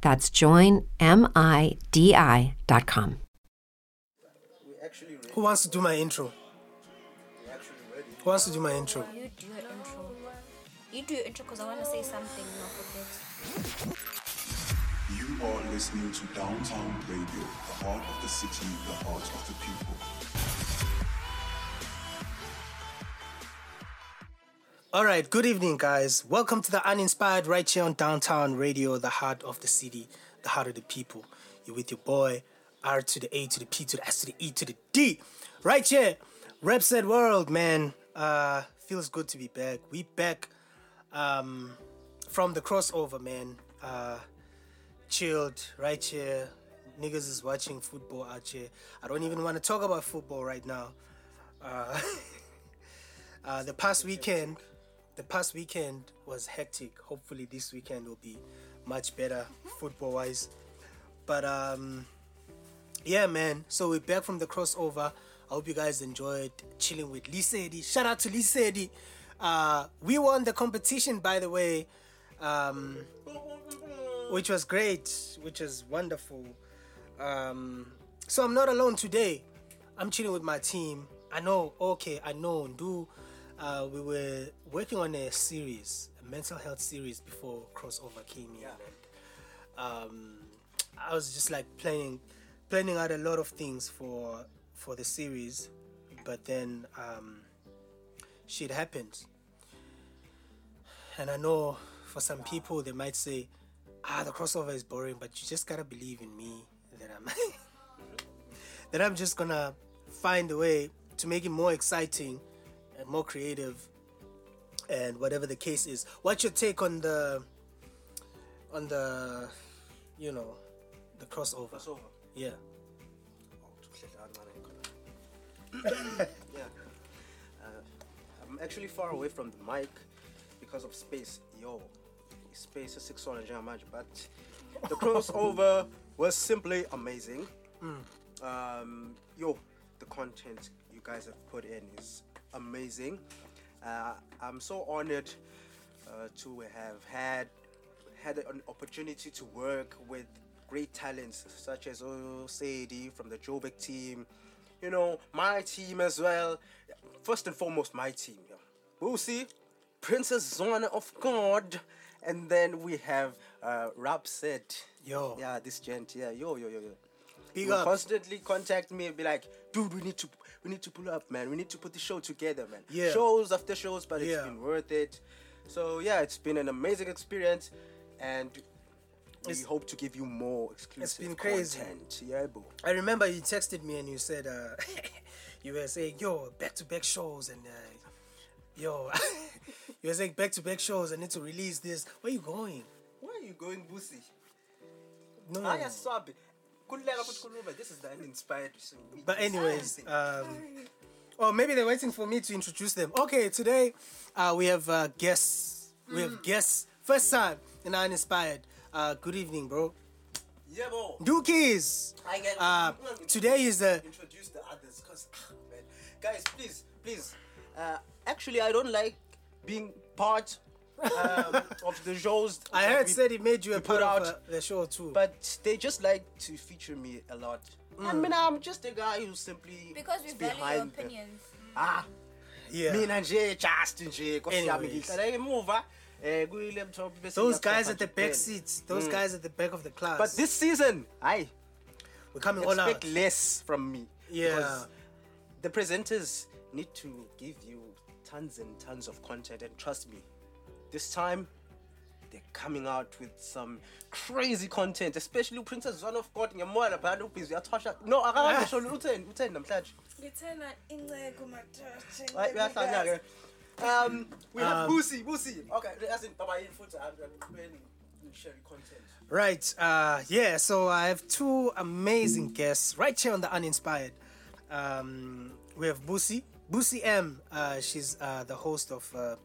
That's joinmidi.com. Who wants to do my intro? Who wants to do my intro? You do your intro. You do your intro because I want to say something. No, forget. You are listening to Downtown Radio, the heart of the city, the heart of the people. All right, good evening, guys. Welcome to the Uninspired right here on Downtown Radio, the heart of the city, the heart of the people. You're with your boy, R to the A to the P to the S to the E to the D. Right here, Rep Said World, man. Uh, feels good to be back. We back um, from the crossover, man. Uh, chilled right here. Niggas is watching football out here. I don't even want to talk about football right now. Uh, uh, the past weekend, the past weekend was hectic. Hopefully, this weekend will be much better football wise. But um, yeah, man. So we're back from the crossover. I hope you guys enjoyed chilling with Lesedi. Shout out to Lesedi. Uh, we won the competition, by the way, um, which was great, which was wonderful. Um, so I'm not alone today. I'm chilling with my team. I know, okay, I know, do. Uh, we were working on a series, a mental health series before crossover came in. And, um, I was just like planning, planning out a lot of things for for the series, but then um, shit happened, And I know for some people they might say, ah, the crossover is boring, but you just gotta believe in me that I'm that I'm just gonna find a way to make it more exciting more creative and whatever the case is. What's your take on the on the you know the crossover? Crossover. Yeah. yeah. Uh, I'm actually far away from the mic because of space. Yo, space is six on much, but the crossover was simply amazing. Um, yo, the content you guys have put in is amazing. Uh, I'm so honored uh, to have had had an opportunity to work with great talents such as Sadie from the Joburg team, you know, my team as well. First and foremost, my team. Yeah. Boosie, Princess Zona of God, and then we have uh, Rapsed. Yo. Yeah, this gent. Yeah, yo, yo, yo, yo. Big ups. constantly contact me and be like, dude, we need to we need to pull up, man. We need to put the show together, man. Yeah. Shows after shows, but it's Yeah. been worth it. So yeah, it's been an amazing experience, and we It's- hope to give you more exclusive been crazy. content. Yeah, boo. I remember you texted me and you said uh, you were saying, "Yo, back to back shows," and uh, yo, you were saying back to back shows. I need to release this. Where are you going? Where are you going, Boosie? No. Aya sabi. Kululeka ukuthi khuluma. This is the uninspired. so But anyways, um, oh, maybe they're waiting for me to introduce them. Okay, today uh, we have uh, guests. We have guests. First time in Uninspired. Uh, good evening, bro. yeah, bro. Dookies. I get. Uh, today is the introduce the others, cause ah, man, guys, please, please. Uh, actually, I don't like being part um, of the shows. I that heard we- said he made you a part put of out, uh, the show too. but they just like to feature me a lot. I mean, I'm just a guy who simply Because we is value your behind the- opinions. Ah, yeah. mina nje just nje nkosi yami Anyways. ngihlala emuva eh kuyi-laptop Those guys at the back seats, those guys at the back of the class. But this season, aye, we're coming all out. expect out. less from me. Yeah. because The presenters need to give you tons and tons of content, and trust me, this time they're coming out with some crazy content, especially Princess One of God. Ngemoya lapha ubhizi uyathwasha. No, akakangisho utheni utheni namhlanje. ngithena inceko mathashe Hayi uyahlanya ke. Um, we have Busi, Busi. Okay, as in Baba yini futhi aqhubeni share content. Right. Uh, yeah. So I have two amazing guests right here on the Uninspired. Um, we have Busi, Busi M. Uh, she's uh, the host of uh,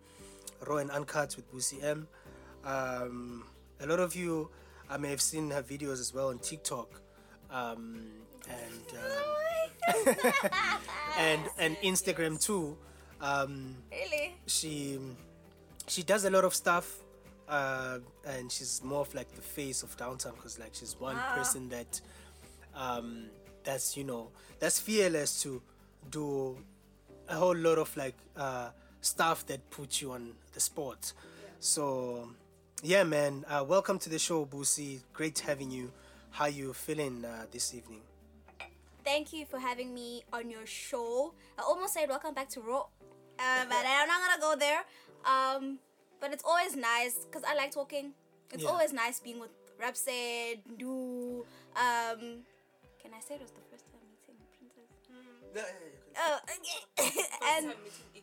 Raw and Uncut with Busi M. Um, a lot of you I may have seen her videos as well on TikTok. Um, and um, and and Instagram too. Um, Really? she she does a lot of stuff uh, and she's more of like the face of downtown because like she's one person that um, that's you know that's fearless to do a whole lot of like uh, stuff that puts you on the spot so yeah man uh, welcome to the show Boosie great having you how you feeling uh, this evening Thank you for having me on your show. I almost said welcome back to Raw, uh, but I'm not gonna go there. Um, but it's always nice because I like talking. It's Yeah. always nice being with Rapsed, Do. Um, can I say it was the first time meeting Princess? Oh, okay. and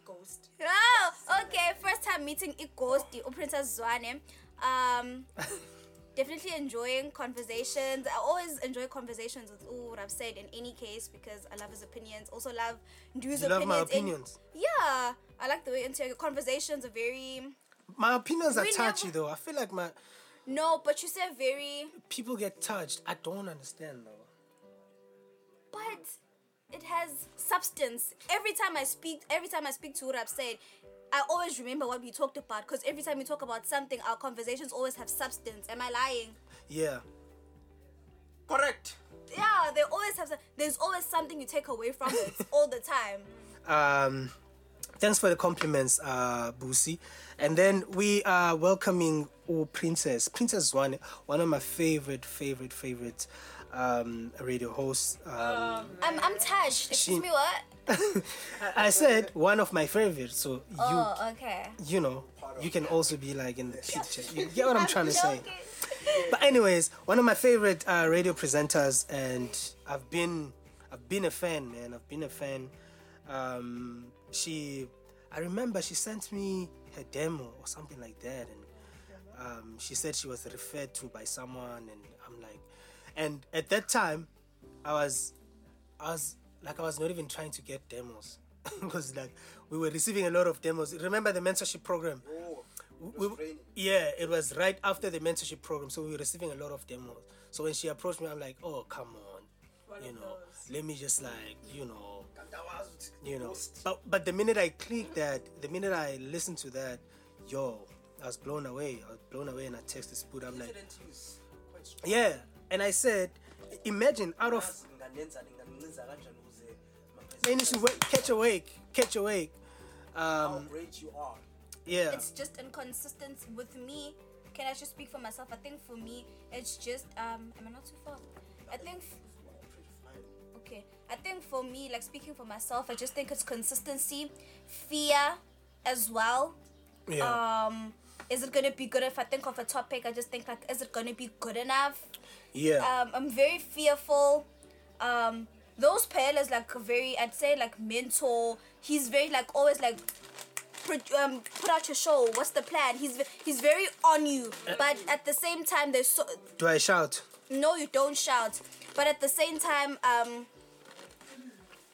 ghost oh, okay. First time meeting Ikosti, Princess Zwane. Um, definitely enjoying conversations. I always enjoy conversations with Ooh, what I've said in any case because I love his opinions. Also love Ndu's love opinions. my in- opinions? yeah, I like the way into your conversations are very. my opinions are touchy never- though I feel like my No, but you said very. people get touched I don't understand though But it has substance. Every time I speak, every time I speak to what I've said, I always remember what we talked about because every time we talk about something, our conversations always have substance. Am I lying? yeah Correct. Yeah, they always have. There's always something you take away from it all the time. Um, thanks for the compliments, uh, Busi. And then we are welcoming oh, Princess. Princess one, one of my favorite, favorite, favorite um, radio hosts. Um, I'm I'm touched. Excuse She- me, what? I said one of my favorites, so you, Oh, okay. you know, you can also be like in the picture. You get what I'm trying to say? But anyways, one of my favorite uh, radio presenters, and I've been, I've been a fan, man. I've been a fan. Um, she, I remember she sent me her demo or something like that, and um, she said she was referred to by someone, and and at that time, I was, I was like, I was not even trying to get demos because like we were receiving a lot of demos. Remember the mentorship program? we, yeah, it was right after the mentorship program, so we were receiving a lot of demos. So when she approached me, I'm like, oh come on, you know, let me just like you know, you know. But but the minute I clicked that, the minute I listened to that, yo, I was blown away. I was blown away, and I texted Spoot. I'm like, yeah, and I said, imagine out of Man, you should wait, catch awake, catch awake. Um, great you are. yeah, It's just inconsistent with me. Can I just speak for myself? I think for me, it's just um. Am I not too far? I think. f- Okay, I think for me, like speaking for myself, I just think it's consistency, fear, as well. yeah, Um, is it gonna be good if I think of a topic? I just think like, is it gonna be good enough? Yeah. um, I'm very fearful. Um, those Paela's like very, I'd say like mentor. He's very like always like put, um, put out your show. What's the plan? He's he's very on you, but at the same time, there's so Do I shout? no, you don't shout. But at the same time, um.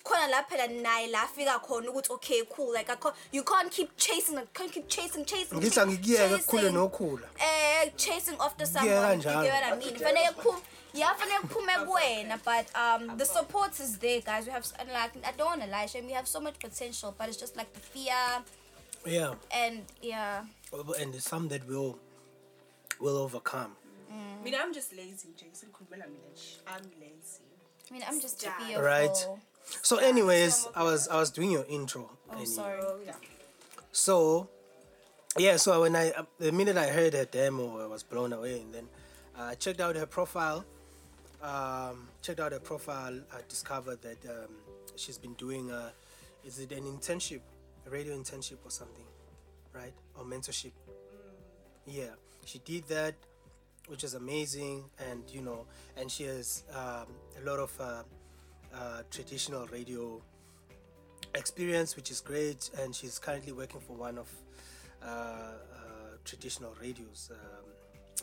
Khona la naye la afika khona ukuthi okay cool like I can't, you can't keep chasing like, can't keep chasing chasing Ngithi chasing, angikuyeke kukhule chasing. nokhula. eh chasing after Kuyeka someone. You get what I mean? Fanele kuphume yeah fanele kuphume kuwena but um the support is there guys. We have and like I don't want to lie Shem, we have so much potential but it's just like the fear. Yeah, and yeah. And it's some that will will overcome. mina i'm just lazy nje sengikhulumela mina nje. I'm lazy. I mean I'm just Stop. fearful Right. So, anyways, I was I was doing your intro. oh and sorry yeah. So, yeah. So when I uh, the minute I heard her demo, I was blown away, and then uh, I checked out her profile, um, checked out her profile, I discovered that um, she's been doing a, is it an internship, a radio internship or something, right? Or mentorship. Yeah, she did that, which is amazing, and you know, and she has um, a lot of uh, uh, traditional radio experience, which is great, and she's currently working for one of uh, uh, traditional radios. Um,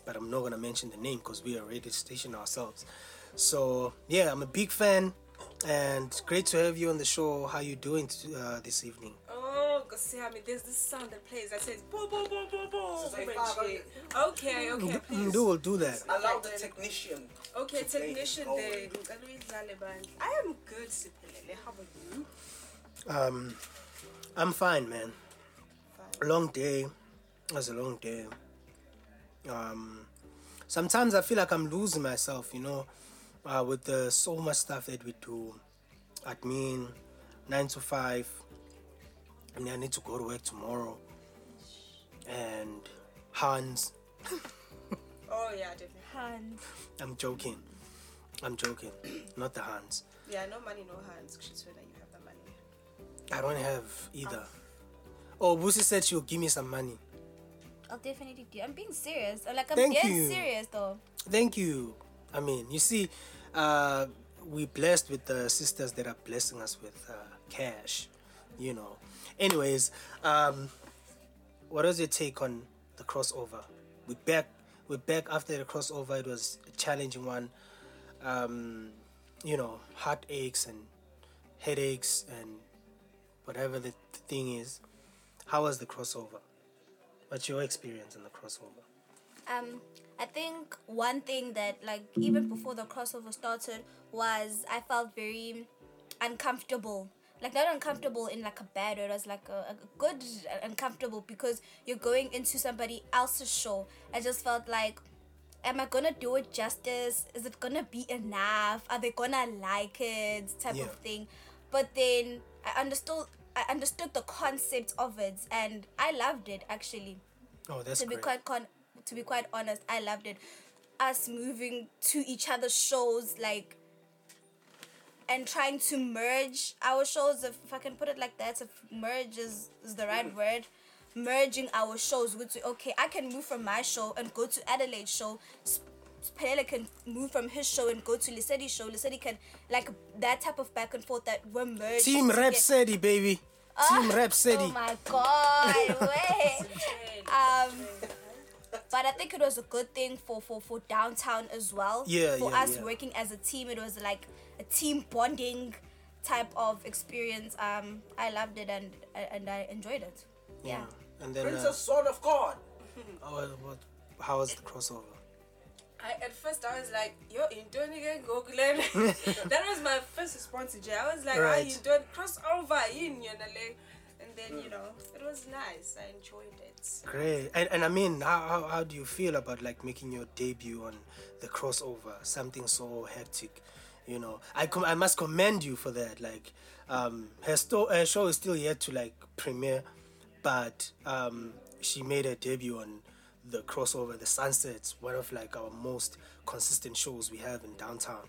but I'm not gonna mention the name because we are a radio station ourselves. So yeah, I'm a big fan, and great to have you on the show. How you doing this evening? Oh, see, I mean, there's this sound that plays that says boom, boom, boom, boom, boom. This is and a fire shit. Okay, okay, please. Do will do that. Allow the technician. Okay, to technician his there. role. Ngicela uyidlale bandla. I am good, Siphelele. How about you? Um, I'm fine, man. Long day. It was a long day. Um, sometimes I feel like I'm losing myself, you know, uh, with the so much stuff that we do. Admin, nine to five, and I need to go to work tomorrow. And Hans, Oh, yeah, definitely. Hand. I'm joking. I'm joking. Not the Hans. Yeah, no money, no hands. She's when you have the money. I don't have either. Oh, Busi said she'll give me some money. I'll definitely do. I'm being serious. Like I'm Thank you. serious though. Thank you. I mean, you see, uh, we blessed with the sisters that are blessing us with uh, cash, you know. Anyways, um, what was your take on the crossover? We back. We're back after the crossover. It was a challenging one. Um, you know, heartaches and headaches and whatever the thing is. How was the crossover? What's your experience in the crossover? Um, I think one thing that like even before the crossover started was I felt very uncomfortable. Like not uncomfortable in like a bad way. It was like a, a good uncomfortable because you're going into somebody else's show. I just felt like, am I gonna do it justice? Is it gonna be enough? Are they gonna like it? Type Yeah. of thing. But then I understood. I understood the concept of it, and I loved it actually Oh, that's to be great. quite con- to be quite honest, I loved it. Us moving to each other's shows, like, and trying to merge our shows, if, if I can put it like that, if merge is, is the right word, merging our shows with okay, I can move from my show and go to Adelaide show. S- Pele can move from his show and go to Lesedi's show. Lissetti can like that type of back and forth that we're merged. Team together. Rhapsody, baby. Team Rhapsody. Oh my god, wait. Um, but I think it was a good thing for, for, for downtown as well. Yeah, For yeah, us yeah. working as a team, it was like a team bonding type of experience. Um, I loved it and and I enjoyed it. Yeah. And then, uh, Princess Son of God. oh, what, how was the crossover? I, at first I was like, yo, in doing again, go that was my first response to Jay. I was like, Right. are you doing crossover in you know, like, and then you know, it was nice. I enjoyed it. Great. And, and I mean, how, how, how do you feel about like making your debut on the crossover? Something so hectic, you know. I com- I must commend you for that. Like, um, her, sto- her show is still yet to like premiere, but um, she made her debut on the crossover, the Sunsets, one of like our most consistent shows we have in downtown,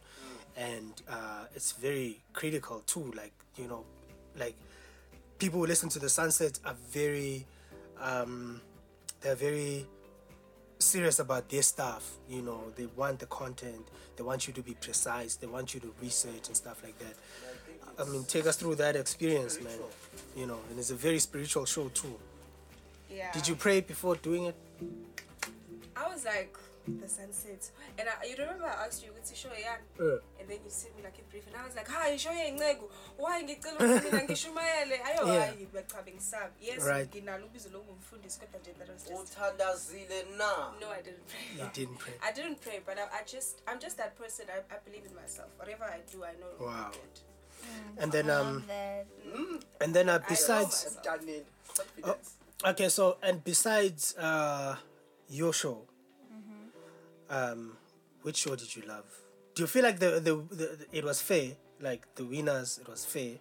and uh, it's very critical too. Like, you know, like people who listen to the Sunset are very um, they're very serious about their stuff. You know, they want the content, they want you to be precise, they want you to research and stuff like that. I mean, take us through that experience, man. You know, and it's a very spiritual show too. Yeah. Did you pray before doing it? I was like, the sunset. And I, you remember I asked you, what's the show, yeah? Uh. And then you sent me like a brief, and I was like, hi, show you Ncegu. Why ngicela ukuthi mina ngishumayele? Ayo, Yeah. hayi, bechabe ngisabi. Yes, Right. nginalo ubizo lobumfundisi, kodwa nje that was just- Uthandazile na. No, I didn't pray. You didn't pray. I didn't pray, but I, I just, I'm just that person. I, I believe in myself. Whatever I do, I know. it will Wow. good. And then um Love that. and then uh, I love besides myself. Daniel. Confidence. okay, so and besides uh your show, um, which show did you love? Do you feel like the, the the it was fair? Like the winners, it was fair,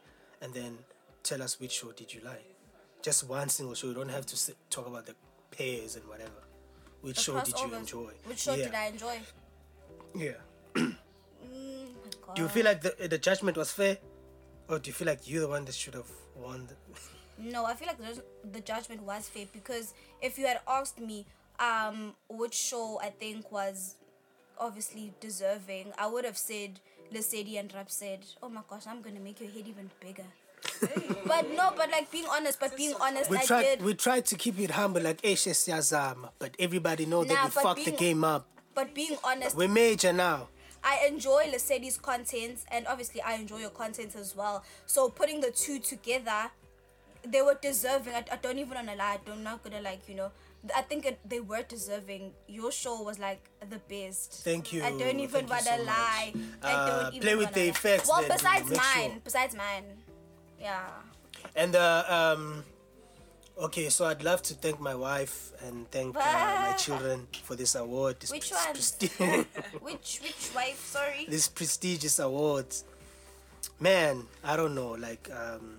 and then tell us which show did you like? Just one single show. You don't have to sit, talk about the pairs and whatever. Which The show did you crossovers. enjoy? Which show yeah. did I enjoy? Yeah. Do you feel like the the judgment was fair, or do you feel like you're the one that should have won? The... No, I feel like the, the judgment was fair because if you had asked me um which show I think was obviously deserving, I would have said Lesedi and Rapsed, "Oh my gosh, I'm gonna make your head even bigger." but no, but like being honest, but being honest, We I tried did. we tried to keep it humble, like Eshe Siyazama, but everybody know that we but fucked the game up. but being honest, We're major now. I enjoy Lesedi's content, and obviously I enjoy your content as well. So putting the two together, they were deserving. I, I don't even wanna lie. I'm not gonna like you know. I think it, they were deserving. Your show was like the best. Thank you. I don't even wanna so lie. Uh, don't even play with the effects Well, to besides mine, sure. besides mine, yeah. And uh, um, okay, so I'd love to thank my wife and thank uh, my children for this award. This Which ones? presti- Which which wife? Sorry. this prestigious award. Man, I don't know, like, um,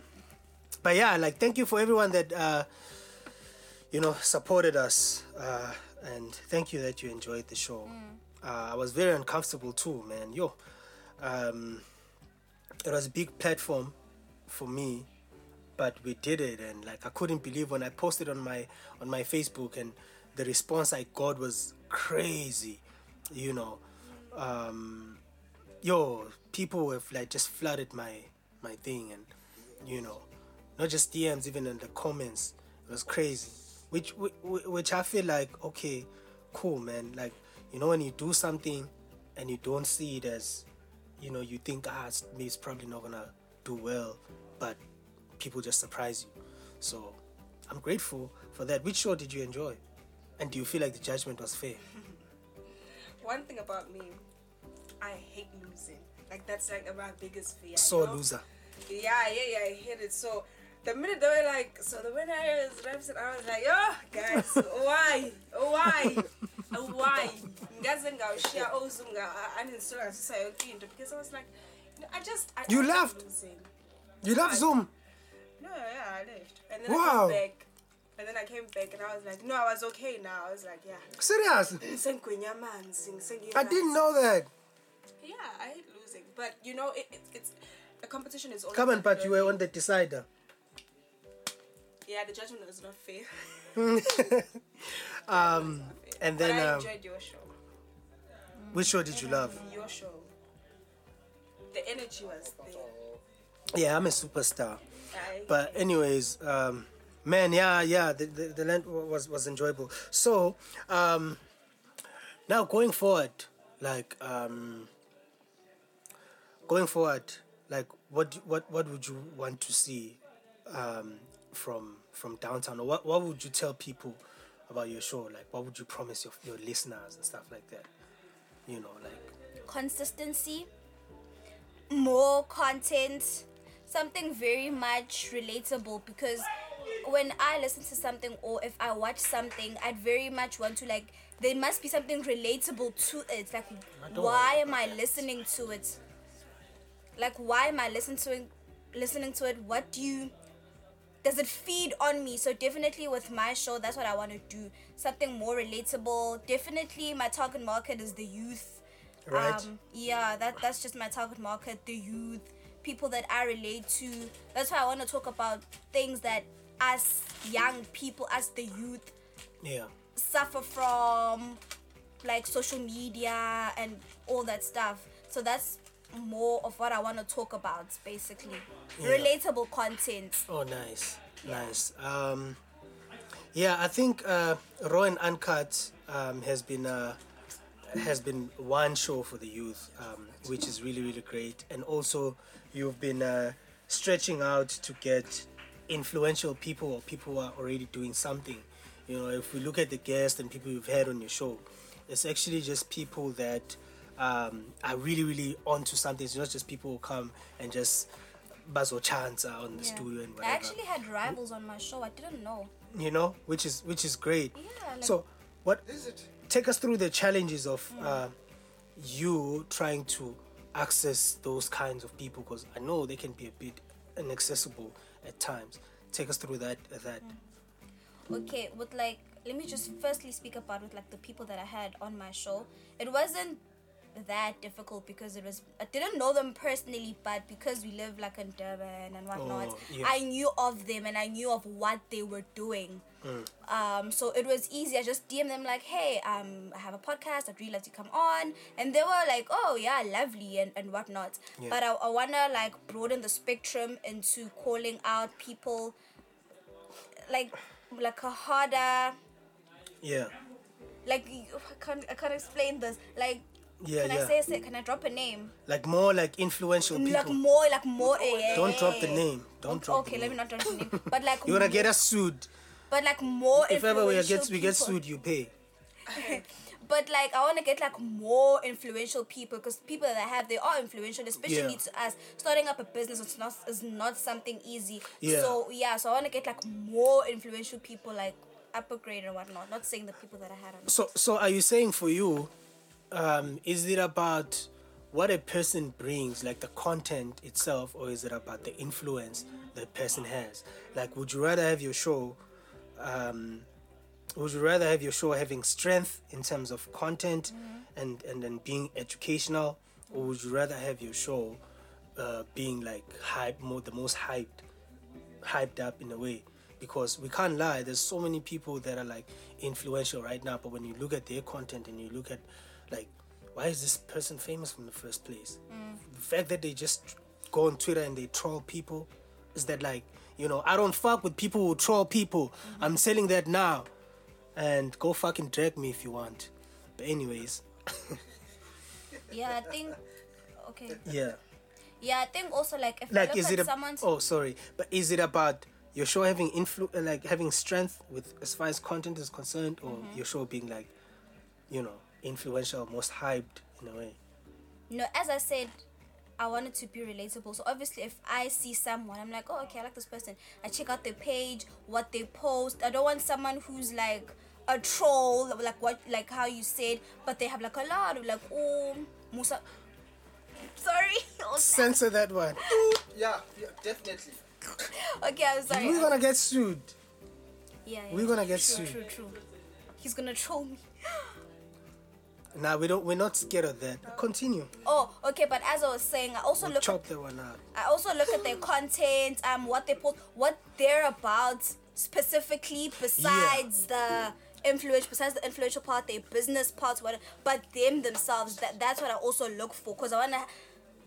but yeah, like, thank you for everyone that uh, you know supported us, uh, and thank you that you enjoyed the show. Uh, I was very uncomfortable too, man. Yo, um, it was a big platform for me but we did it and like i couldn't believe when i posted on my on my facebook and the response i got was crazy you know um yo people have like just flooded my my thing and you know not just dms even in the comments it was crazy which which, i feel like okay cool man like you know when you do something and you don't see it as you know you think ah it's, it's probably not gonna do well but people just surprise you so i'm grateful for that which show did you enjoy and do you feel like the judgment was fair One thing about me, I hate losing. Like that's like my biggest fear. so you know? loser Yeah, yeah, yeah, I hate it. So the minute they were like, so the winner is Remsen, I was like, oh, guys, why, why, why? Ngaze ngawushiya oZoom uninstall ngasisa yonke into because I was like, you know, I just I, You I left? you love zoom? No, yeah, I left, and then I came back, and then I came back, and I was like, no, I was okay now. I was like, yeah, serious? Sengigwinya amanzi, ngisengiye i didn't know that. Yeah, I hate losing, but you know, it, it, it's a competition is all. come on but you were on the decider Yeah, the judgment was not fair. um and But then I um, enjoyed your show. which show did you love Your show. The energy was there. yeah i'm a superstar I, but anyways um man yeah yeah the, the, the land was was enjoyable so um now going forward like um going forward like what what what would you want to see um from from downtown or what what would you tell people about your show like what would you promise your, your listeners and stuff like that you know like consistency, more content, something very much relatable because when I listen to something or if I watch something, I'd very much want to like there must be something relatable to it. Like why am I listening to it? Like why am I listening to it listening to it? What do you does it feed on me? So definitely with my show, that's what I want to do. Something more relatable. Definitely my target market is the youth. Right. Um, yeah, that that's just my target market, the youth, people that I relate to. That's why I want to talk about things that us young people, us the youth, yeah suffer from, like social media and all that stuff. So that's more of what I want to talk about, basically. Relatable content. Oh, nice, nice. Um, yeah, I think uh, Raw and Uncut um, has been uh, has been one show for the youth, um, which is really really great. And also, you've been uh, stretching out to get influential people or people who are already doing something. You know, if we look at the guests and people you've had on your show, it's actually just people that um, are really really onto something. It's not just people who come and just buzz or chance on the Yeah. studio and I actually had rivals on my show. I didn't know. you know which is which is great Yeah, like- so what take us through the challenges of uh, you trying to access those kinds of people because i know they can be a bit inaccessible at times take us through that that okay with like let me just firstly speak about with like the people that i had on my show it wasn't that difficult because it was I didn't know them personally, but because we live like in Durban and whatnot, Oh. I knew of them and I knew of what they were doing. Um, so it was easy. I just DM them like, hey, um, I have a podcast. I'd really like to come on, and they were like, oh yeah, lovely and and whatnot. Yeah. But I, I wanna like broaden the spectrum into calling out people like like a harder Yeah. like I can't I can't explain this. Like Yeah, can yeah. I say say can I drop a name? Like more like influential people. Like more like more eh, Don't drop the eh. name. Don't okay, drop okay let me not drop the name. But like You're gonna get us sued. but like more influential. If ever we get we get sued, you pay. But like I want to get like more influential people because people that I have they are influential, especially Yeah. to us. Starting up a business is not is not something easy. Yeah. So yeah, so I want to get like more influential people like upper grade and whatnot. Not saying the people that I had on. So so are you saying for you, um, is it about what a person brings, like the content itself, or is it about the influence the person has? Like, would you rather have your show? Um, would you rather have your show having strength in terms of content and and then being educational, or would you rather have your show uh, being like hype, more the most hyped, hyped up in a way? Because we can't lie, there's so many people that are like influential right now, but when you look at their content and you look at like why is this person famous from the first place? The fact that they just go on Twitter and they troll people is that like you know I don't fuck with people who troll people. I'm selling that now, and go fucking drag me if you want. But anyways, Yeah, I think. Okay. yeah. Yeah, I think also like if Like is it a, someone's oh sorry, but is it about your show having influ uh, like having strength with as far as content is concerned, or Mm-hmm. your show being like you know influential, most hyped in a way? No, as I said, I wanted to be relatable. So obviously, if I see someone, I'm like, oh, okay, I like this person. I check out their page, what they post. I don't want someone who's like a troll, like what, like how you said, but they have like a lot of like, oh, Musa. Sorry. Oh, Censor that one. Yeah, yeah, definitely. okay, I'm sorry. We're gonna get sued. yeah, yeah, we're gonna get true, sued. True, true. He's gonna troll me. Nah, we don't. We're not scared of that. Continue. Oh, okay, but as I was saying, I also We'll look chop that one out. I also look at their content, um, what they post, what they're about specifically, besides the influence, besides the influential part, their business parts, what, but them themselves. That that's what I also look for, cause I wanna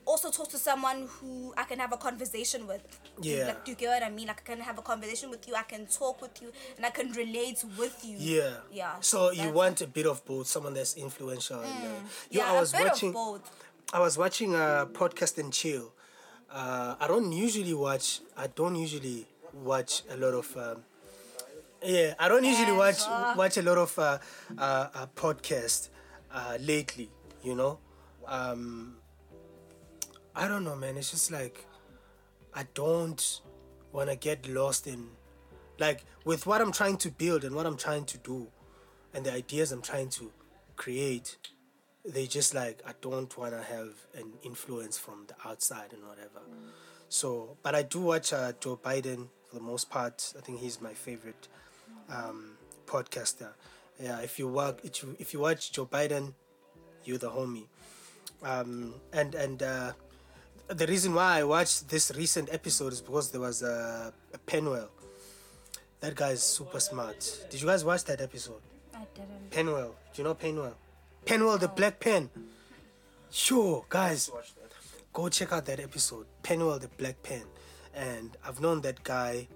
also talk to someone who I can have a conversation with. Yeah. Like, do you get what I mean? Like, I can have a conversation with you, I can talk with you, and I can relate with you. Yeah. Yeah. So you want a bit of both, someone that's influential. And, uh, yo, Yeah, I was a bit watching. of both. I was watching a podcast and chill. Uh, I don't usually watch. I don't usually watch a lot of. Um, yeah, I don't usually watch watch a lot of uh, uh, uh, podcast uh, lately. You know, um, I don't know, man. It's just like I don't want to get lost in, like, with what I'm trying to build and what I'm trying to do, and the ideas I'm trying to create they just like I don't want to have an influence from the outside and whatever. So, but I do watch uh, Joe Biden for the most part. I think he's my favorite um, podcaster. Yeah, if you work, if you, if you watch Joe Biden, you're the homie. Um, and and uh, the reason why I watched this recent episode is because there was a, a Penuel. That guy is super smart. Did you guys watch that episode? I didn't. Penuel. Do you know Penuel? Penuel the Black Pen. Sure, guys, Watch that. go check out that episode. Penuel the Black Pen. And I've known that guy,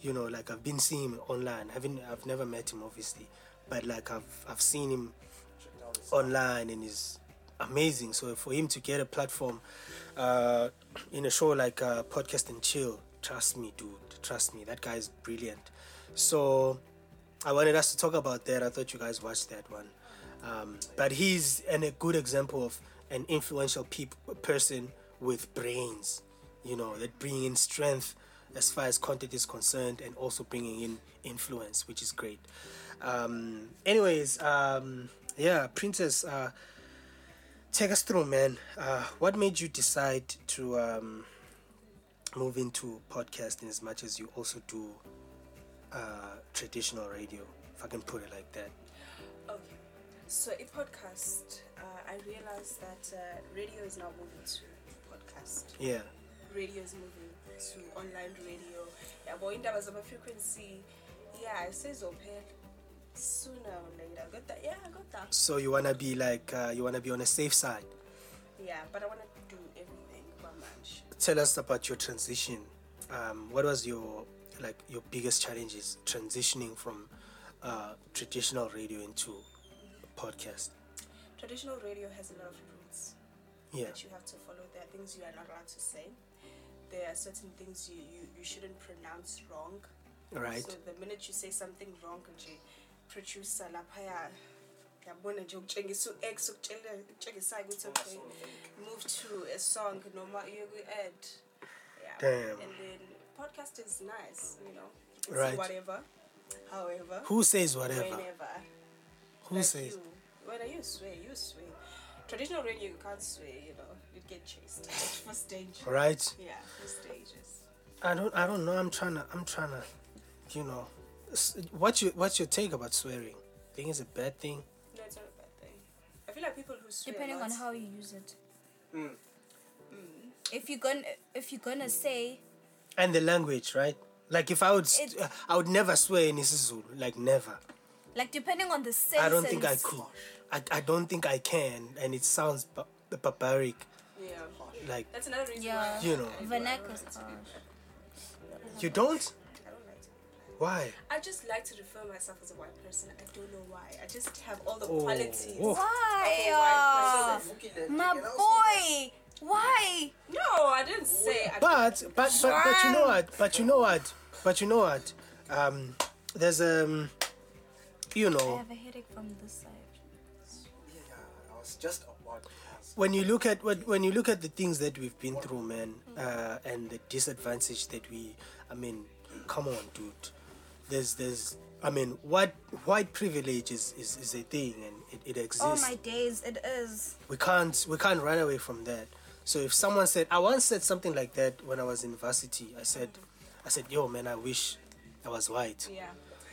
you know, like I've been seeing him online. Haven't I've never met him obviously. But like I've I've seen him online and he's amazing. So for him to get a platform uh, in a show like uh, Podcast and Chill, trust me, dude, trust me, that guy is brilliant. So I wanted us to talk about that. I thought you guys watched that one. Um, but he's an, a good example of an influential peop- person with brains, you know, that bring in strength as far as content is concerned and also bringing in influence, which is great. Um, anyways, um, yeah, Princess, uh, take us through, man. Uh, what made you decide to um, move into podcasting as much as you also do uh, traditional radio, if I can put it like that? Okay. So a podcast, uh, I realized that uh, radio is now moving to podcast. Yeah. Radio is moving to online radio. Yeah, but in terms of a frequency, yeah, it says open sooner or later. Got that? Yeah, I got that. So you wanna be like uh, you wanna be on a safe side. Yeah, but I want to do everything much. Tell us about your transition. Um, what was your like your biggest challenges transitioning from uh, traditional radio into podcast? Traditional radio has a lot of rules Yeah. that you have to follow. There are things you are not allowed to say. There are certain things you, you, you shouldn't pronounce wrong. Right. So the minute you say something wrong nje producer laphaya yabona nje ukutshengisa u-x ukutshela- ukutshengisayo ukuthi okay move to a song noma uye kwi-ad yeah. Damn. and then podcast is nice you know you Right. whatever however Who says whatever? whenever Who like says? you. When you swear, you swear. Traditional radio, you can't swear, you know, you'd get chased. First stage. Right. Yeah, first stages. I don't. I don't know. I'm trying to. I'm trying to. You know. S- What's your What's your take about swearing? Think it's a bad thing? No, it's not a bad thing. I feel like people who swear. Depending on how you use it. Mm. If you're gonna if you're gonna say And the language, right? Like if I would, s- It- I would never swear in isiZulu. Like never. like depending on the sentence. I don't think I could. I, I don't think I can, and it sounds ba- barbaric. Yeah. Like That's another reason Yeah. why. You know. I, I, Vernacular's don't like to be harsh. you don't. Why? I just like to refer myself as a white person. I don't know why. I just have all the Oh, qualities. oh. Why? Of a white uh, my boy. Why? No, I didn't say. I But but but but you know what? But you know what? But you know what? Um, there's um, you know. I have a headache from this side. Yeah, I was just about when you look at what when you look at the things that we've been through, man, uh, and the disadvantage that we, I mean, come on, dude. There's there's I mean, what white privilege is, is, is a thing and it, it exists. Oh my days, it is. we can't we can't run away from that. So if someone said I once said something like that when I was in varsity, I said I said, Yo man, I wish I was white. Yeah.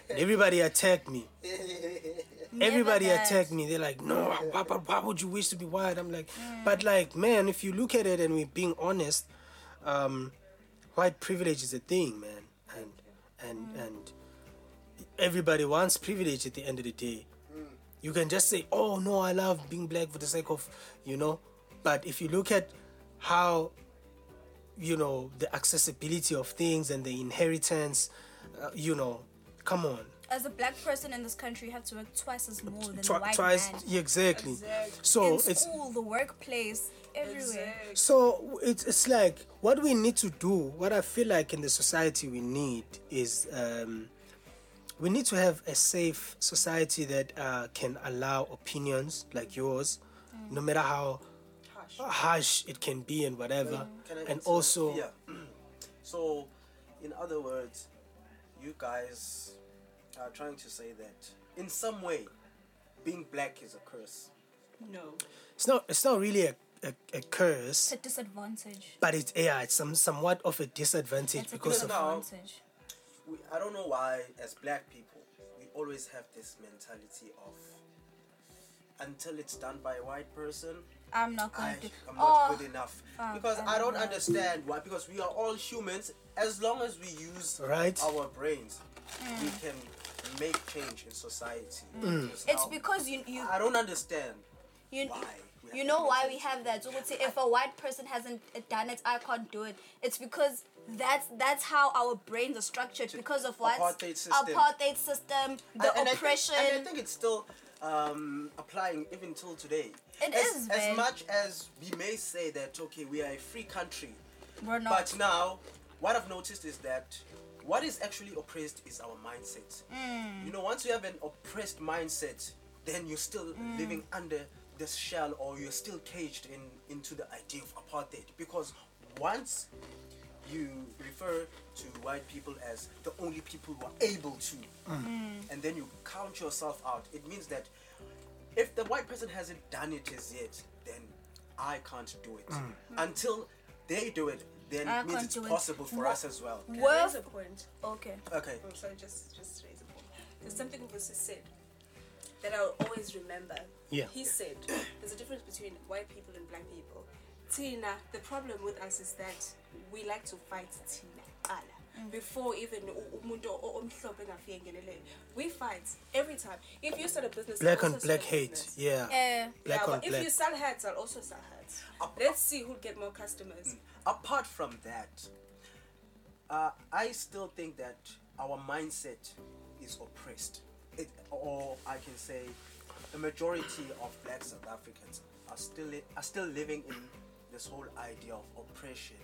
And everybody attacked me. Everybody that. attacked me. They're like, no, why, why, why would you wish to be white? I'm like, but like, man, if you look at it and we're being honest, um, white privilege is a thing, man, and and and everybody wants privilege at the end of the day. You can just say, oh no, I love being black for the sake of, you know, but if you look at how you know the accessibility of things and the inheritance uh, you know come on As a black person in this country, you have to work twice as more than Twi- a white twice man. yeah, exactly. Exactly. so in it's school, the workplace, everywhere. Exactly. so it's it's like what we need to do what i feel like in the society we need is um we need to have a safe society that uh, can allow opinions like yours no matter how Harsh. harsh it can be and whatever Can I and also yeah. so, in other words, you guys are trying to say that in some way, being black is a curse. No. it's not it's not really a, a, a It's curse a disadvantage. but it's yeah it's some somewhat of a disadvantage It's a because of now- disadvantage. We, I don't know why, as black people, we always have this mentality of until it's done by a white person, I'm not going I, to. I'm not oh, good enough. fuck, because I I don't love that. understand why. Because we are all humans. As long as we use Right. our brains, we can make change in society. Mm. Because It's now- because you you I don't understand you why. We you know why we have that. So let's say if a white person hasn't done it, I can't do it. It's because that's that's how our brains are structured because of what Apartheid system. apartheid system, the And- and I think- oppression. and I think it's still um, applying even till today. It as, is, As much as we may say that, okay, we are a free country, We're not. but now what I've noticed is that what is actually oppressed is our mindset. Mm. You know, once you have an oppressed mindset, then you're still Mm. living under this shell or you're still caged in into the idea of apartheid because once you refer to white people as the only people who are able to mm. and then you count yourself out it means that if the white person hasn't done it as yet then i can't do it mm. hmm. until they do it then I it means it's do it. possible for Wha- us as well Can I Worth- raise a point? okay. okay I'm sorry, just just raise a point. There's something Vusi said. that I'll always remember. Yeah. He said there's a difference between white people and black people. Tina, the problem with us is that we like to fight Tina. qala, Before even u- umuntu o- omhlophe engafike engenelele. we fight every time. If you start a business, Black on black hate. business. Yeah. Uh, Black yeah, on but if black. you sell hats, I'll also sell hats. Let's see who'll get more customers. apart from that, uh, I still think that our mindset is oppressed. It, or I can say, the majority of Black South Africans are still li- are still living in this whole idea of oppression.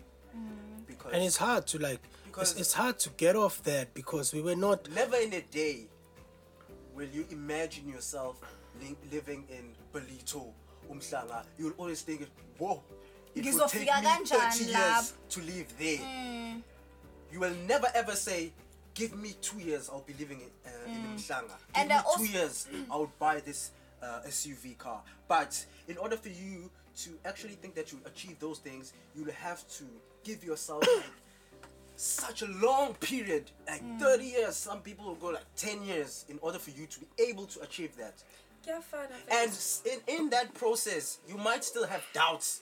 Because And it's hard to like, it's, Because- it's hard to get off that because we were not never in a day will you imagine yourself li- living in Ballito, Umhlanga. You'll always think, whoa, it will take me 30 years to live there. You will never ever say, give me two years, I'll be living in, uh, in Umhlanga. Give And me I two years, I would buy this uh, SUV car. But in order for you to actually think that you achieve those things, you'll have to give yourself like, such a long period, like 30 years. Some people will go like 10 years in order for you to be able to achieve that. And in, in that process, you might still have doubts.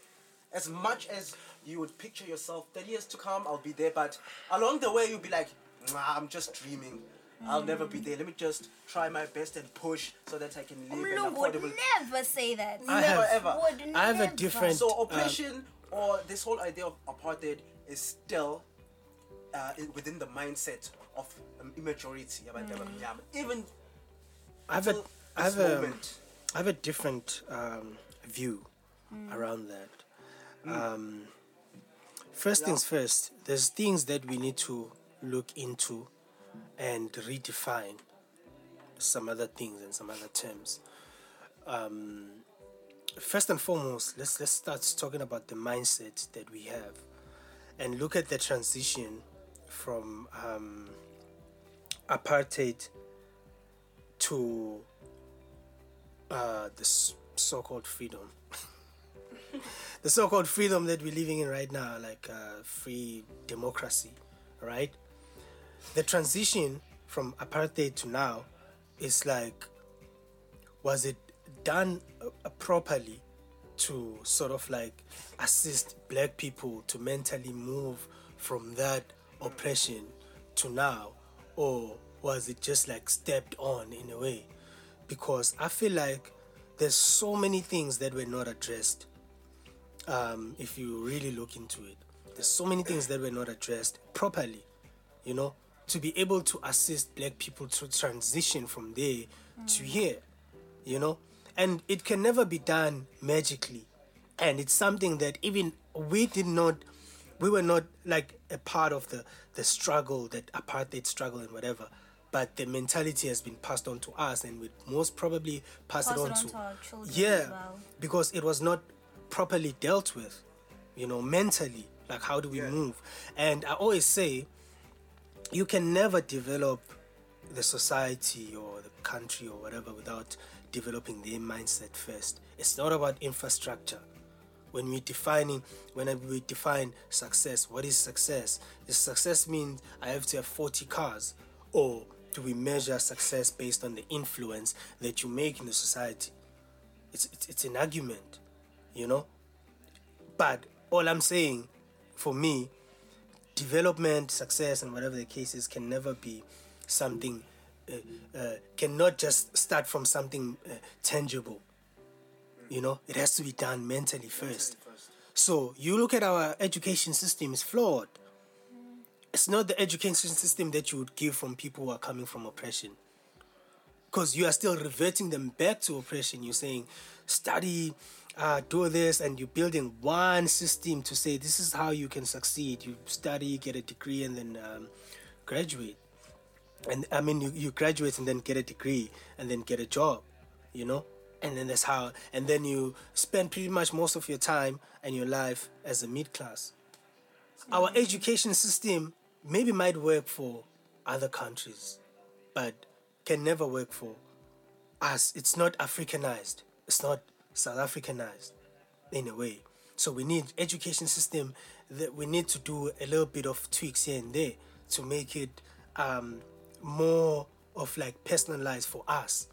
As much as you would picture yourself 30 years to come, I'll be there. But along the way, you'll be like, nah, I'm just dreaming. I'll never be there. Let me just try my best and push so that I can live an Umlungu would affordable. never say that. I Never have- ever. Would I have a never. different- So Um, oppression or this whole idea of apartheid is still uh, in- within the mindset of um, immaturity. abantu abamnyama. Even I have a, till I have this a, moment. I have a different um, view around that. Um, first things first, there's things that we need to look into and redefine some other things and some other terms. Um, first and foremost, let's let's start talking about the mindset that we have, and look at the transition from um, apartheid to uh, the so-called freedom. the so-called freedom that we're living in right now, like uh, free democracy, right? The transition from apartheid to now is like, was it done uh, properly to sort of like assist black people to mentally move from that oppression to now? Or was it just like stepped on in a way? Because i feel like there's so many things that were not addressed. Um, if you really look into it there's so many things that were not addressed properly you know to be able to assist black people to transition from there to mm. here you know? And it can never be done magically. And it's something that even we did not we were not like a part of the the struggle that apartheid struggle and whatever. But the mentality has been passed on to us and we most probably pass, Pass it it on, on to, to our children as yeah well. because it was not properly dealt with you know mentally. Like how do we move? And i always say you can never develop the society or the country or whatever without developing their mindset first. It's not about infrastructure. When we defining, when we define success, what is success? Does success mean I have to have 40 cars, or do we measure success based on the influence that you make in the society? It's it's, it's an argument, you know. But all I'm saying, for me, development, success, and whatever the case is, can never be something, uh, uh, cannot just start from something uh, tangible. You know, it has to be done mentally first. So you look at our education system is flawed. It's not the education system that you would give from people who are coming from oppression. Because you are still reverting them back to oppression. You're saying, study, uh, do this, and you're building one system to say this is how you can succeed. You study, get a degree, and then um, graduate. And I mean, you, you graduate and then get a degree and then get a job, you know? And then that's how, and then you spend pretty much most of your time and your life as a mid class. Our education system maybe might work for other countries, but can never work for us. It's not Africanized. It's not South Africanized in a way. So we need education system that we need to do a little bit of tweaks here and there to make it um, more of like personalized for us.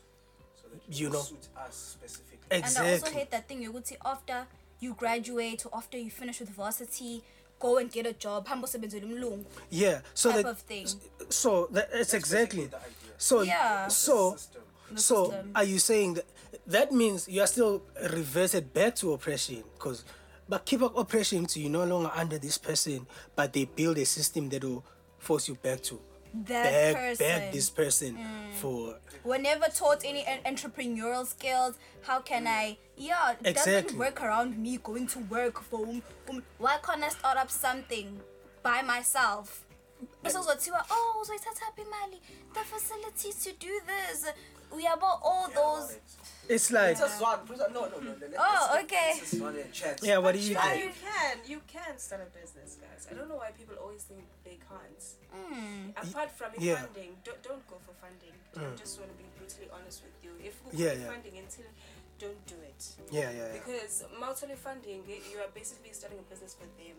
that You know. suits us specifically. And I also hate that thing. You would see after you graduate or after you finish with varsity, go and get a job. Hambo sebenzela umlungu. yeah so type that of thing. so that it's exactly the idea. so Yeah. so System. The so system. are you saying that that means you are still reverted back to oppression because but keep up oppression so you're no longer under this person but they build a system that will force you back to That back. Mm. this person for We're never taught any entrepreneurial skills. How can I? Yeah, it Exactly. doesn't work around me going to work for. Um, um, why can't I start up something by myself? Bese uzothiwa, oh, uzoyithatha phi imali? The facilities to do this. We have all those. it's like It's a Zwan. No, no, no. no. Let's- Oh, let's- okay. This is and Chance. yeah what do you Yeah, think you can. You can start a business, guys. I don't know why people always think they can't. Apart from yeah. Mm. funding, don't, don't go for funding. I just want to be brutally honest with you. If you Yeah, go yeah. funding until, don't do it. yeah yeah, yeah. Because multi funding, you are basically starting a business for them.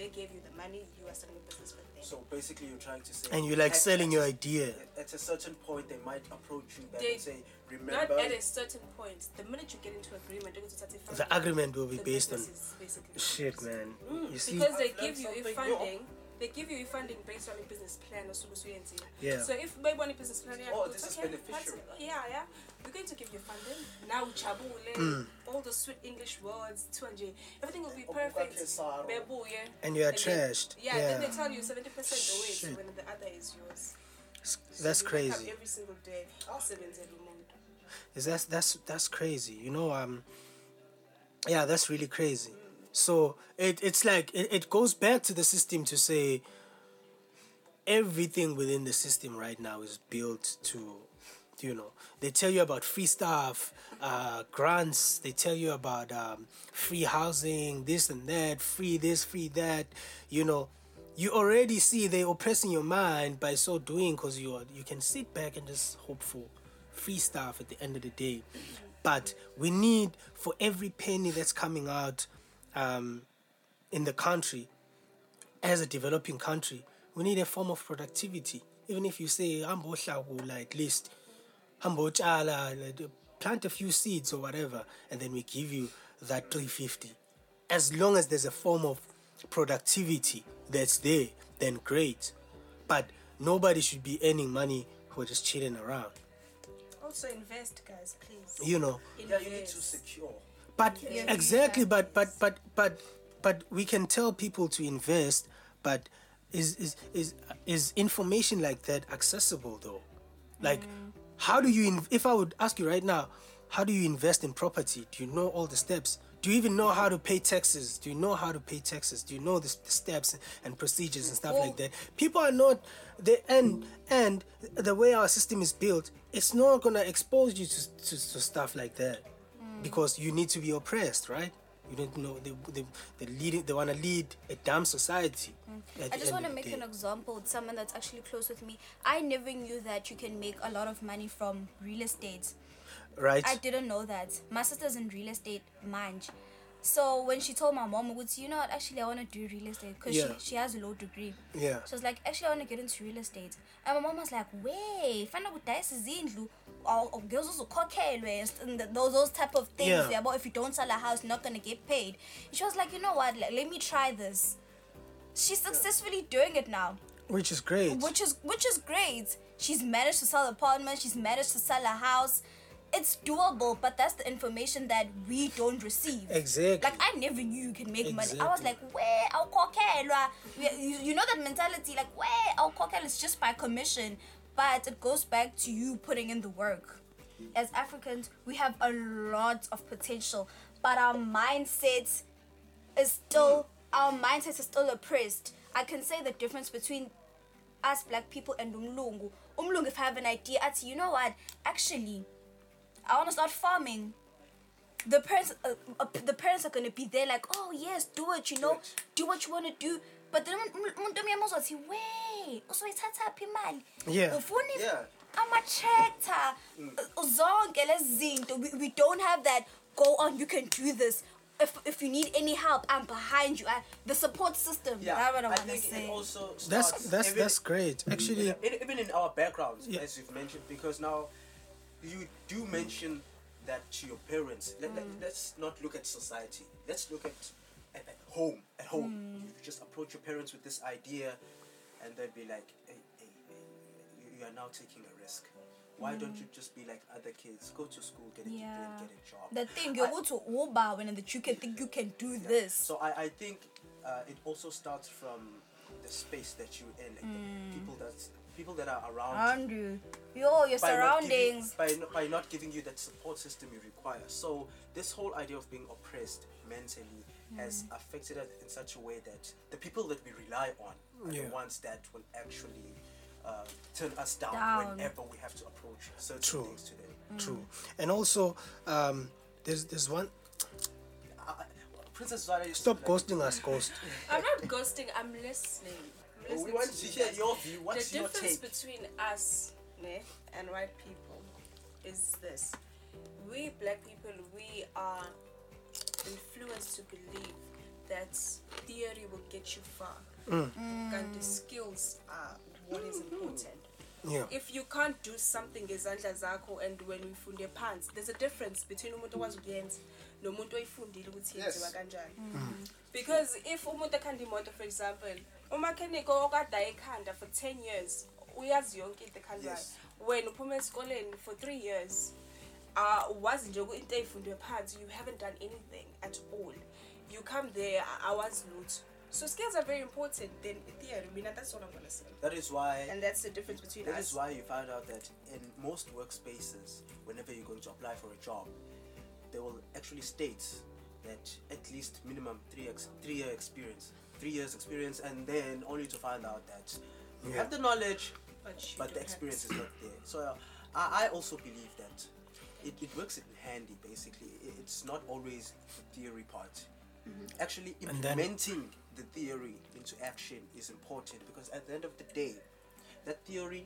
They gave you the money, you are starting a business for them. So basically, you're trying to say. and you're like at- selling at your idea At a certain point, they might approach you back They- and say, "Remember." Not at a certain point. The minute you get into agreement, they're going to start the agreement will be based on basically shit man mm. you see because they I've give you a something funding they give you a funding based on a business plan or subusuyenzi. Yeah. so if maybe on a business plan yeah, Oh, it's this is beneficial. yeah yeah we're going to give you funding now chabule Mm. all the sweet english words 200 everything will be Oh, perfect Kesaro. Bebuye. And you are then- trashed. yeah, Yeah. then they tell you 70% away Shit. when the other is yours that's You crazy every single day usebenzela umuntu. is that's that's that's crazy you know um yeah that's really crazy so it it's like it, it goes back to the system to say everything within the system right now is built to you know they tell you about free stuff uh, grants they tell you about um, free housing this and that free this free that you know. You already see they're oppressing your mind by so doing because you are, you can sit back and just hope for free stuff at the end of the day. But we need for every penny that's coming out um, in the country as a developing country, we need a form of productivity. Even if you say "Hambo hlakula," at least "Hambo tshala," like, plant a few seeds or whatever, and then we give you that 350. As long as there's a form of productivity that's there, then great. But nobody should be earning money for just chilling around. also invest guys please You know. Yeah, you need to secure. But exactly, but but but but but we can tell people to invest, but is is is is information like that accessible though? Like, how do you? In, if I would ask you right now, how do you invest in property? Do you know all the steps? Do you even know how to pay taxes? Do you know how to pay taxes? Do you know the, the steps and procedures and stuff like that? People are not they and and the way our system is built, it's not gonna expose you to, to, to stuff like that because you need to be oppressed, right? You don't know they they they lead they want to lead a damn society. at I just want to make day. an example with someone that's actually close with me. I never knew that you can make a lot of money from real estate. right. I didn't know that. My sister's in real estate, mind. So when she told my mom, "Would you know what? Actually, I want to do real estate because Yeah. she, she has a law degree." Yeah. She was like, "Actually, I want to get into real estate." And my mom was like, "Way, fana kudayisa izindlu, or or girls uzokhokhelwe and th- those those type of things. Yeah. Yeah. But if you don't sell a house, you're not gonna get paid." She was like, "You know what? Like, let me try this." She's successfully doing it now Which is great. which is which is great. She's managed to sell an apartment. She's managed to sell a house. It's doable, but that's the information that we don't receive. Exactly. Like I never knew you can make money. I was Exactly. like, where our kokelwa? You, you know that mentality, like where kokel is just by commission, but it goes back to you putting in the work. As Africans, we have a lot of potential, but our mindset is still our mindset is still oppressed. I can say the difference between us black people and umlungu. Umlungu, if I have an idea, you know what? Actually, I want to start farming. The parents, uh, uh, the parents are gonna be there, like, oh yes, do it. You know, do what you want to do. But then umuntu omnyama uzothi we uzoyithatha phi imali Yeah. ufuna if- Yeah. ama-tractor uh, zonke lezi zinto we, we don't have that go on you can do this if, if you need any help i'm behind you I, the support system Yeah, that's what i I want to think say it also that's starts that's even- that's great. Actually, even in our backgrounds, Yeah. as you've mentioned, because now you do mention that to your parents. Let, let, mm. let's not look at society. Let's look at, at, at home. At home, mm. you just approach your parents with this idea, and they'd be like, hey, hey, hey, you- you are now taking a risk. Why don't mm. you just be like other kids? Go to school, get a degree, Yeah. and get a job. The thing you go to uba when that you can think you can do this. so I, I think uh, it also starts from the space that you're in, like the people that people that are around. you. Around you, yo, your by not giving- surroundings. by, not, by not giving you that support system you require. So this whole idea of being oppressed mentally has Mm. affected us in such a way that the people that we rely on are Yeah. the ones that will actually uh, turn us down, Down. whenever we have to approach certain True. things to them. True. And also, um, there's there's one. Uh, Princess Zwane, Stop like- ghosting us, ghost. I'm not ghosting. I'm listening. I'm We want to to hear guys. your view. What's the your difference take? between us ne, and white people is this we black people we are influenced to believe that theory will get you far mm. and the skills are what is mm-hmm. important Yeah. if you can't do something ngezandla zakho and when ufunde phansi there's a difference between umuntu okwazi ukuyenza nomuntu oyifundile ukuthi yenziwa kanjani mm. because if umuntu ekhanda imoto for example umakhenikho okade ekhanda for 10 years uyazi yonke into ekhandwayo wena uphuma esikoleni for 3 years uh, wazi nje into ey'fundwe phansi you haven't done anything at all. You come there awazi lutho. So skills are very important than theory mina that's what i'm gonna say. That is why and that's the difference between That us. is why you find out that in most workspaces, whenever you're going to apply for a job, they will actually state that at least minimum three ex- three year experience, three years experience, and then only to find out that you have the knowledge, But but the experience is not there. So uh, I, I also believe that it, it works in handy. Basically, I- it's not always the theory part. Actually, And then- implementing the theory into action is important because at the end of the day, that theory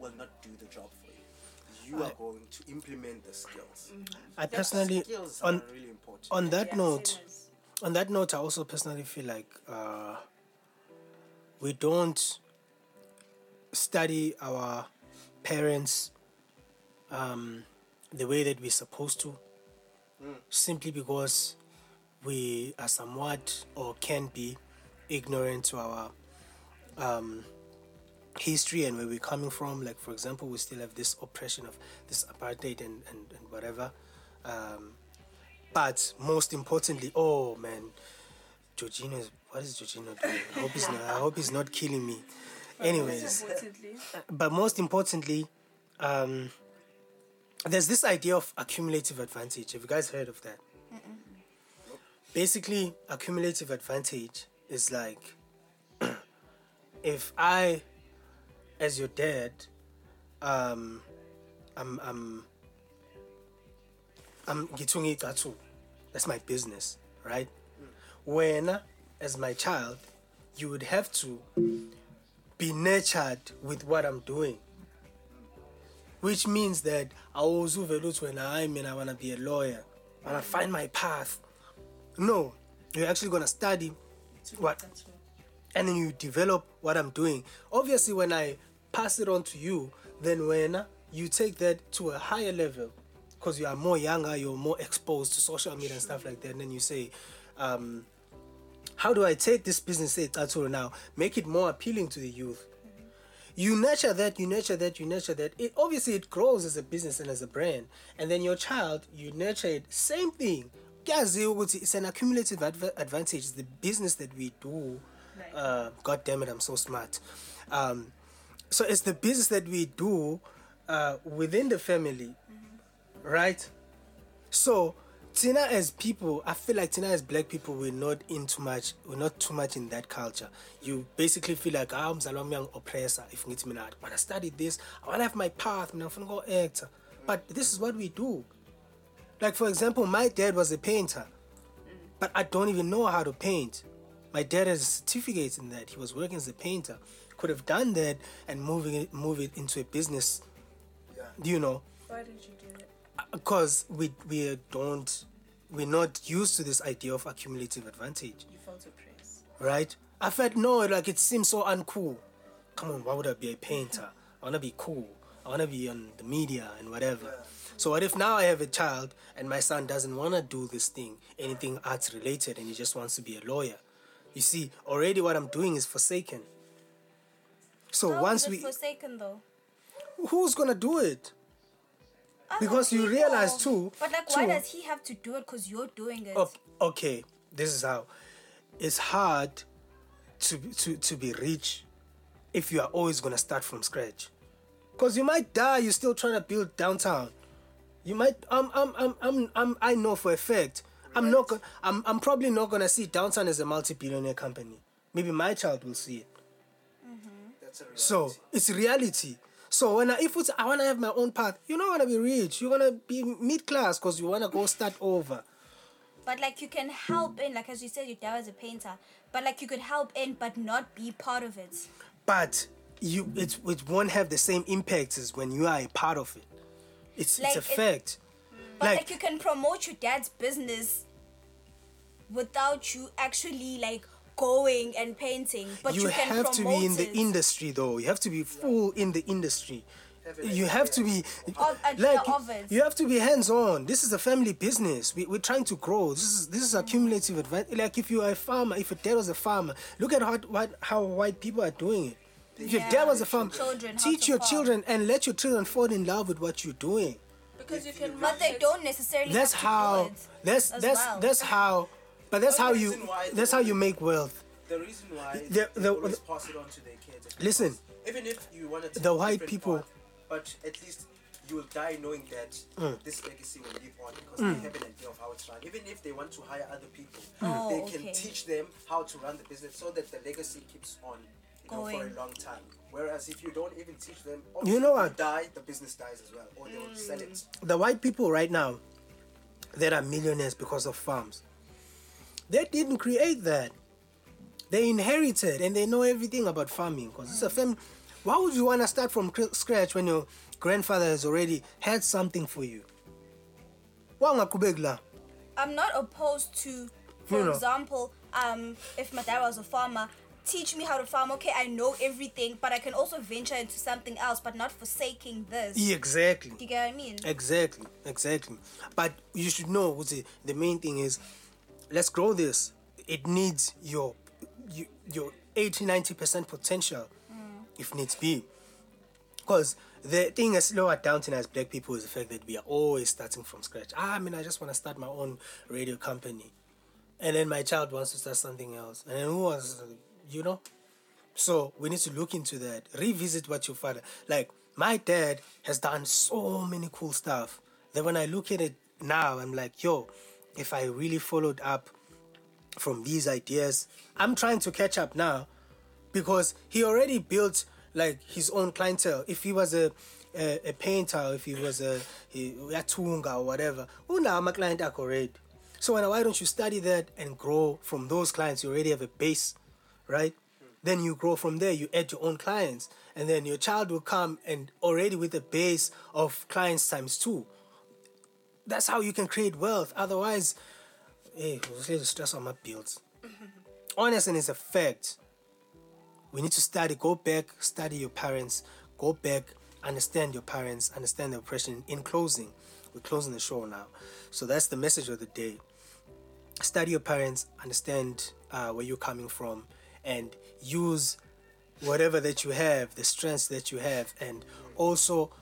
will not do the job for you. You are going to implement the skills. I personally, skills on are really important. on that Yeah, note, same as- on that note, I also personally feel like uh, we don't study our parents um, the way that we're supposed to, simply because we are somewhat or can be ignorant to our um, history and where we're coming from. Like, for example, we still have this oppression of this apartheid and, and, and whatever. Um, but most importantly, oh man, Georgino is what is Georgino doing? I hope he's not. I hope he's not killing me. Anyways, but most importantly, um, there's this idea of accumulative advantage. Have you guys heard of that? Basically, accumulative advantage is like if I, as your dad, um, I'm I'm I'm gitungi tatu. That's my business, right? When, as my child, you would have to be nurtured with what I'm doing. Which means that I was when I mean I wanna be a lawyer. I wanna find my path. No, you're actually gonna study what and then you develop what I'm doing. Obviously, when I pass it on to you, then when you take that to a higher level, because you are more younger, you're more exposed to social media and stuff like that, and then you say, um, how do I take this business, say Tatsuro now, make it more appealing to the youth? You nurture that, you nurture that, you nurture that. It obviously it grows as a business and as a brand. And then your child, you nurture it, same thing. It's an accumulative adv- advantage. It's the business that we do. Uh, God damn it, I'm so smart. Um, so it's the business that we do uh, within the family, right? So Tina as people, I feel like Tina as black people, we're not in too much, we're not too much in that culture. You basically feel like ah, mzala wami yang oppressor. If ngithi mina I wanna study this, I wanna have my path, mina ngifuna go actor. But this is what we do. Like for example, my dad was a painter, but I don't even know how to paint. My dad has a certificate in that. He was working as a painter. Could have done that and moving it, move it into a business. Do you know, why did you do? Because we we don't we're not used to this idea of accumulative advantage, You felt oppressed. right? I felt no, like it seems so uncool. Come on, why would I be a painter? I wanna be cool. I want to be on the media and whatever. So what if now I have a child and my son doesn't want to do this thing, anything arts related, and he just wants to be a lawyer? You see, already what I'm doing is forsaken. So How once we, forsaken though. who's gonna do it? Other Because you realize too- But like, why too- does he have to do it? Cause you're doing it. O- Okay, this is how. It's hard to to to be rich if you are always gonna start from scratch. Cause you might die. You're still trying to build downtown. You might. I'm. I'm. I'm. I'm. I'm I know for a fact. I'm not. Gonna, I'm. I'm probably not gonna see downtown as a multi-billionaire company. Maybe my child will see it. Mm-hmm. That's a reality. So it's reality. So when I, if it's, I wanna have my own path, you're not gonna be rich. You're gonna be mid class because you wanna go start over. But like, you can help in, like as you said, your dad was a painter. But like, you could help in, but not be part of it. but you it, it won't have the same impact as when you are a part of it it's Like, it's a it- fact But like, like, you can promote your dad's business without you actually like going and painting. But you, you can have to be in the it. industry though you have to be full in the industry you have to be uh, like you have to be hands on this is a family business we, we're trying to grow this is this is a cumulative advantage like if you are a farmer if your dad was a farmer look at how what, how white people are doing it if your dad was a farmer teach your farm. children and let your children fall in love with what you're doing Because you can But they don't necessarily. that's how that's that's well. that's how but that's how you why that's how you make wealth The reason why The- they the- always pass it on to their kids. Listen. even if you want to take The white people- path, but at least you will die knowing that Mm. this legacy will live on because they have an idea of how it's run. Even if they want to hire other people, Oh, they can okay. teach them how to run the business so that the legacy keeps on. You know, for a long time. Whereas if you don't even teach them, You know obviously, if what? die, the business dies as well, or they will sell it. the white people right now that are millionaires because of farms they didn't create that they inherited and they know everything about farming because it's a family why would you want to start from scratch when your grandfather has already had something for you? I'm not opposed to, for You know. example, um, if my dad was a farmer, teach me how to farm. Okay, I know everything, but I can also venture into something else, but not forsaking this. Exactly Do you get what I mean? Exactly, exactly. But you should know the main thing is let's grow this. It needs your your 80 90% potential if needs be. Because the thing is lower downtown as black people is the fact that we are always starting from scratch. Ah, I mean, I just want to start my own radio company. And then my child wants to start something else. And then who wants, you know? So we need to look into that. Revisit what your father like. My dad has done so many cool stuff that when I look at it now, I'm like, yo, if I really followed up from these ideas, I'm trying to catch up now because he already built like his own clientele. If he was a a, a painter, if he was a, a tunga or whatever, oh now I'm a client already. So why don't you study that and grow from those clients? You already have a base, right? Then you grow from there. You add your own clients, and then your child will come and already with a base of clients times two. That's how you can create wealth. Otherwise, hey, we'll stress on my bills. Honest and it's a fact. We need to study. Go back, study your parents. Go back, understand your parents, understand the oppression. In closing, we're closing the show now. So that's the message of the day. Study your parents, understand uh, where you're coming from, and use whatever that you have, the strengths that you have, and also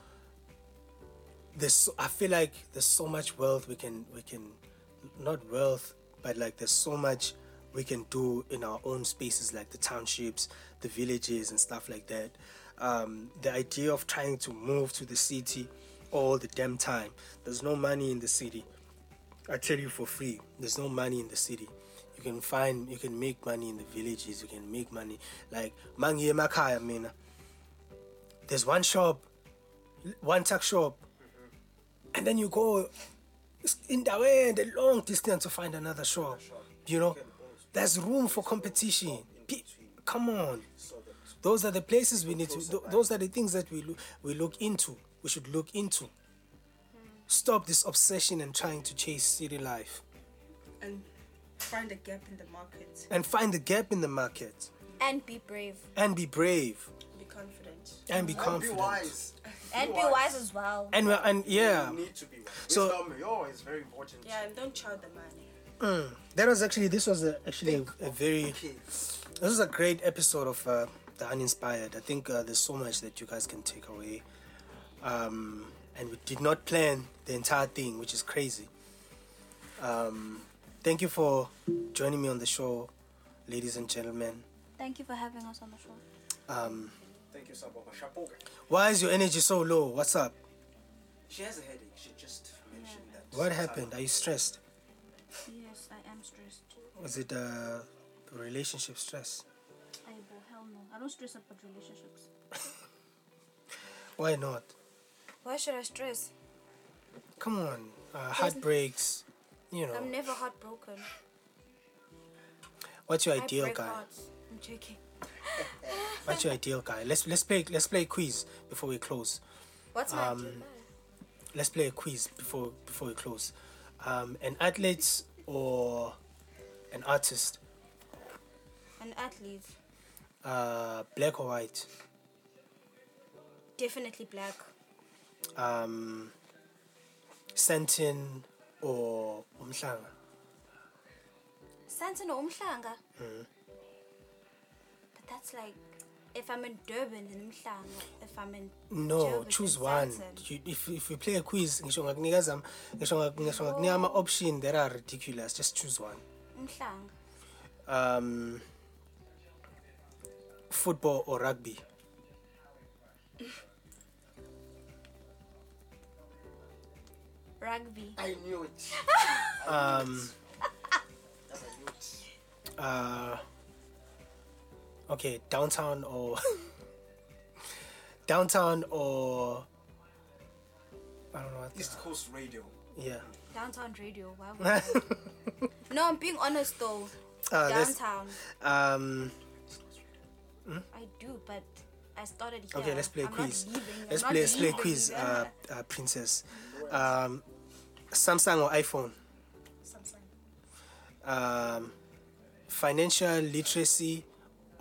there's I feel like there's so much wealth we can we can not wealth but like there's so much we can do in our own spaces like the townships the villages and stuff like that. Um, the idea of trying to move to the city all the damn time. There's no money in the city. I tell you for free there's no money in the city. You can find you can make money in the villages you can make money like mangi emakaya mina. There's one shop one tuck shop and then you go in the way and a long distance to find another shop. You know, there's room for competition. Pe- come on, those are the places we need to. Those are the things that we look, we look into. We should look into. Stop this obsession and trying to chase city life and find a gap in the market. and find a gap in the market And be brave. and be brave Be confident. and be And be confident. wise. And be wise as well. And we're, and yeah, You need to be wise. So- Wisdom, yo, is very important. Yeah, and don't chow the money. that was actually this was a, actually a, a very Okay. this was a great episode of uh, the uninspired. I think uh, there's so much that you guys can take away. Um, and we did not plan the entire thing, which is crazy. Um, thank you for joining me on the show, ladies and gentlemen. Thank you for having us on the show. Um, Thank you, Sababa. Chapeau. why is your energy so low? What's up? She has a headache. She just mentioned that. What happened? Are you stressed? Yes, I am stressed. Was it uh, relationship stress? I will hell no. I don't stress about relationships. Why not? Why should I stress? Come on, uh, heartbreaks. You know, I'm never heartbroken. what's your I ideal break guy? hearts. I'm joking. What's your ideal guy? Let's let's play let's play a quiz before we close. What's my Um, ideal guy? Let's play a quiz before before we close. Um, an athlete or an artist? An athlete. Uh, black or white? Definitely black. Um, Sandton or Umhlanga? Sandton or Umhlanga. Mm. But that's like if I'm in Durban then Umhlanga. If I'm in No, Joburg, choose one. Sandton. You, if if we play a quiz, ngisho ngakunikeza am- ngisho ngak- ngisho ngakunika ama option that are ridiculous. Just choose one. Umhlanga. Um, football or rugby? Rugby. I knew it. Um, I knew it. uh, okay, downtown or downtown or I don't know. What East Coast Radio. yeah. Downtown radio. Why would I? no, I'm being honest though. Uh, Downtown. Um, I do, but I started here. okay, let's play a I'm quiz. Not leaving. I'm Let's play. Let's play a quiz, uh, uh, princess. Um, Samsung or iPhone? Samsung. Um, financial literacy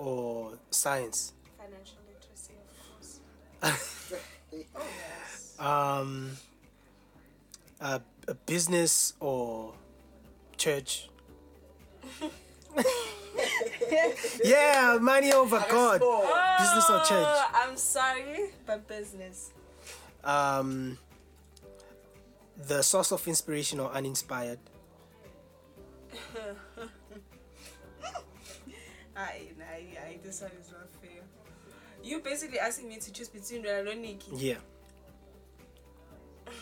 or science? Financial literacy, of course. oh, yes. Um, a, a business or church? yeah, money over God. Business or church? Oh, I'm sorry, but business. Um, the source of inspiration or uninspired? I, I, I, this one is not fair. You basically asking me to choose between Ronaldo and Nikki. Yeah.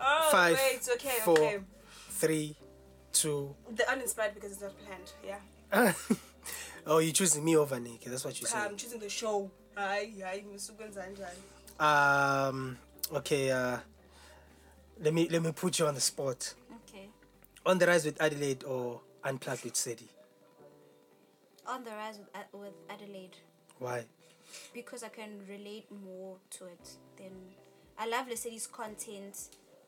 Oh, Five, wait, okay, four. okay. Three, two. The uninspired because it's not planned, yeah. oh, you're choosing me over Nikki. That's what you said. I'm choosing the show. Ngisukenza njani. Um. Okay. Uh. Let me let me put you on the spot. Okay. On the rise with Adelaide or unplugged with Sadie. On the rise with, Ad- with Adelaide Why? because I can relate more to it. Then I love the city's content,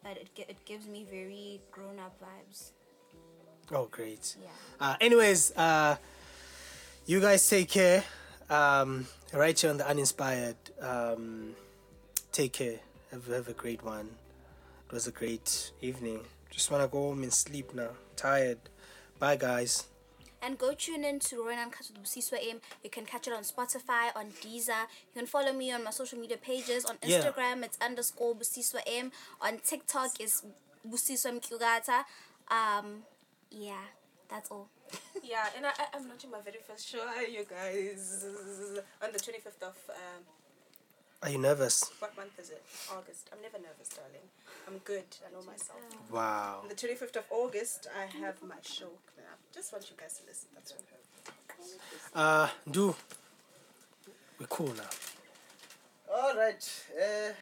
but it it gives me very grown up vibes. Oh, great. Yeah. Uh, anyways, uh, you guys take care. Um, right here on the Uninspired. Um, take care. Have, have a great one. It was a great evening. Just want to go home and sleep now. Tired. Bye, guys. And go tune in to Ronan Catch with Busiswa M. You can catch it on Spotify, on Deezer. You can follow me on my social media pages. On Yeah. Instagram, it's underscore Busiswa M. On TikTok, it's Busiswa Mkugata. Um, yeah, that's all. Yeah, and I, I- I'm launching my very first show, you guys, on the 25th of, um, Are you nervous? what month is it? August. I'm never nervous, darling. I'm good. I know myself. Wow. On the 25th of August, I have my show coming up. Just want you guys to listen. That's all. Uh, do. We're cool now. All right. Uh,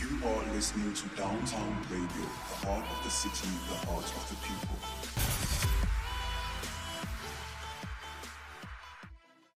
You are listening to Downtown Radio, the heart of the city, the heart of the people.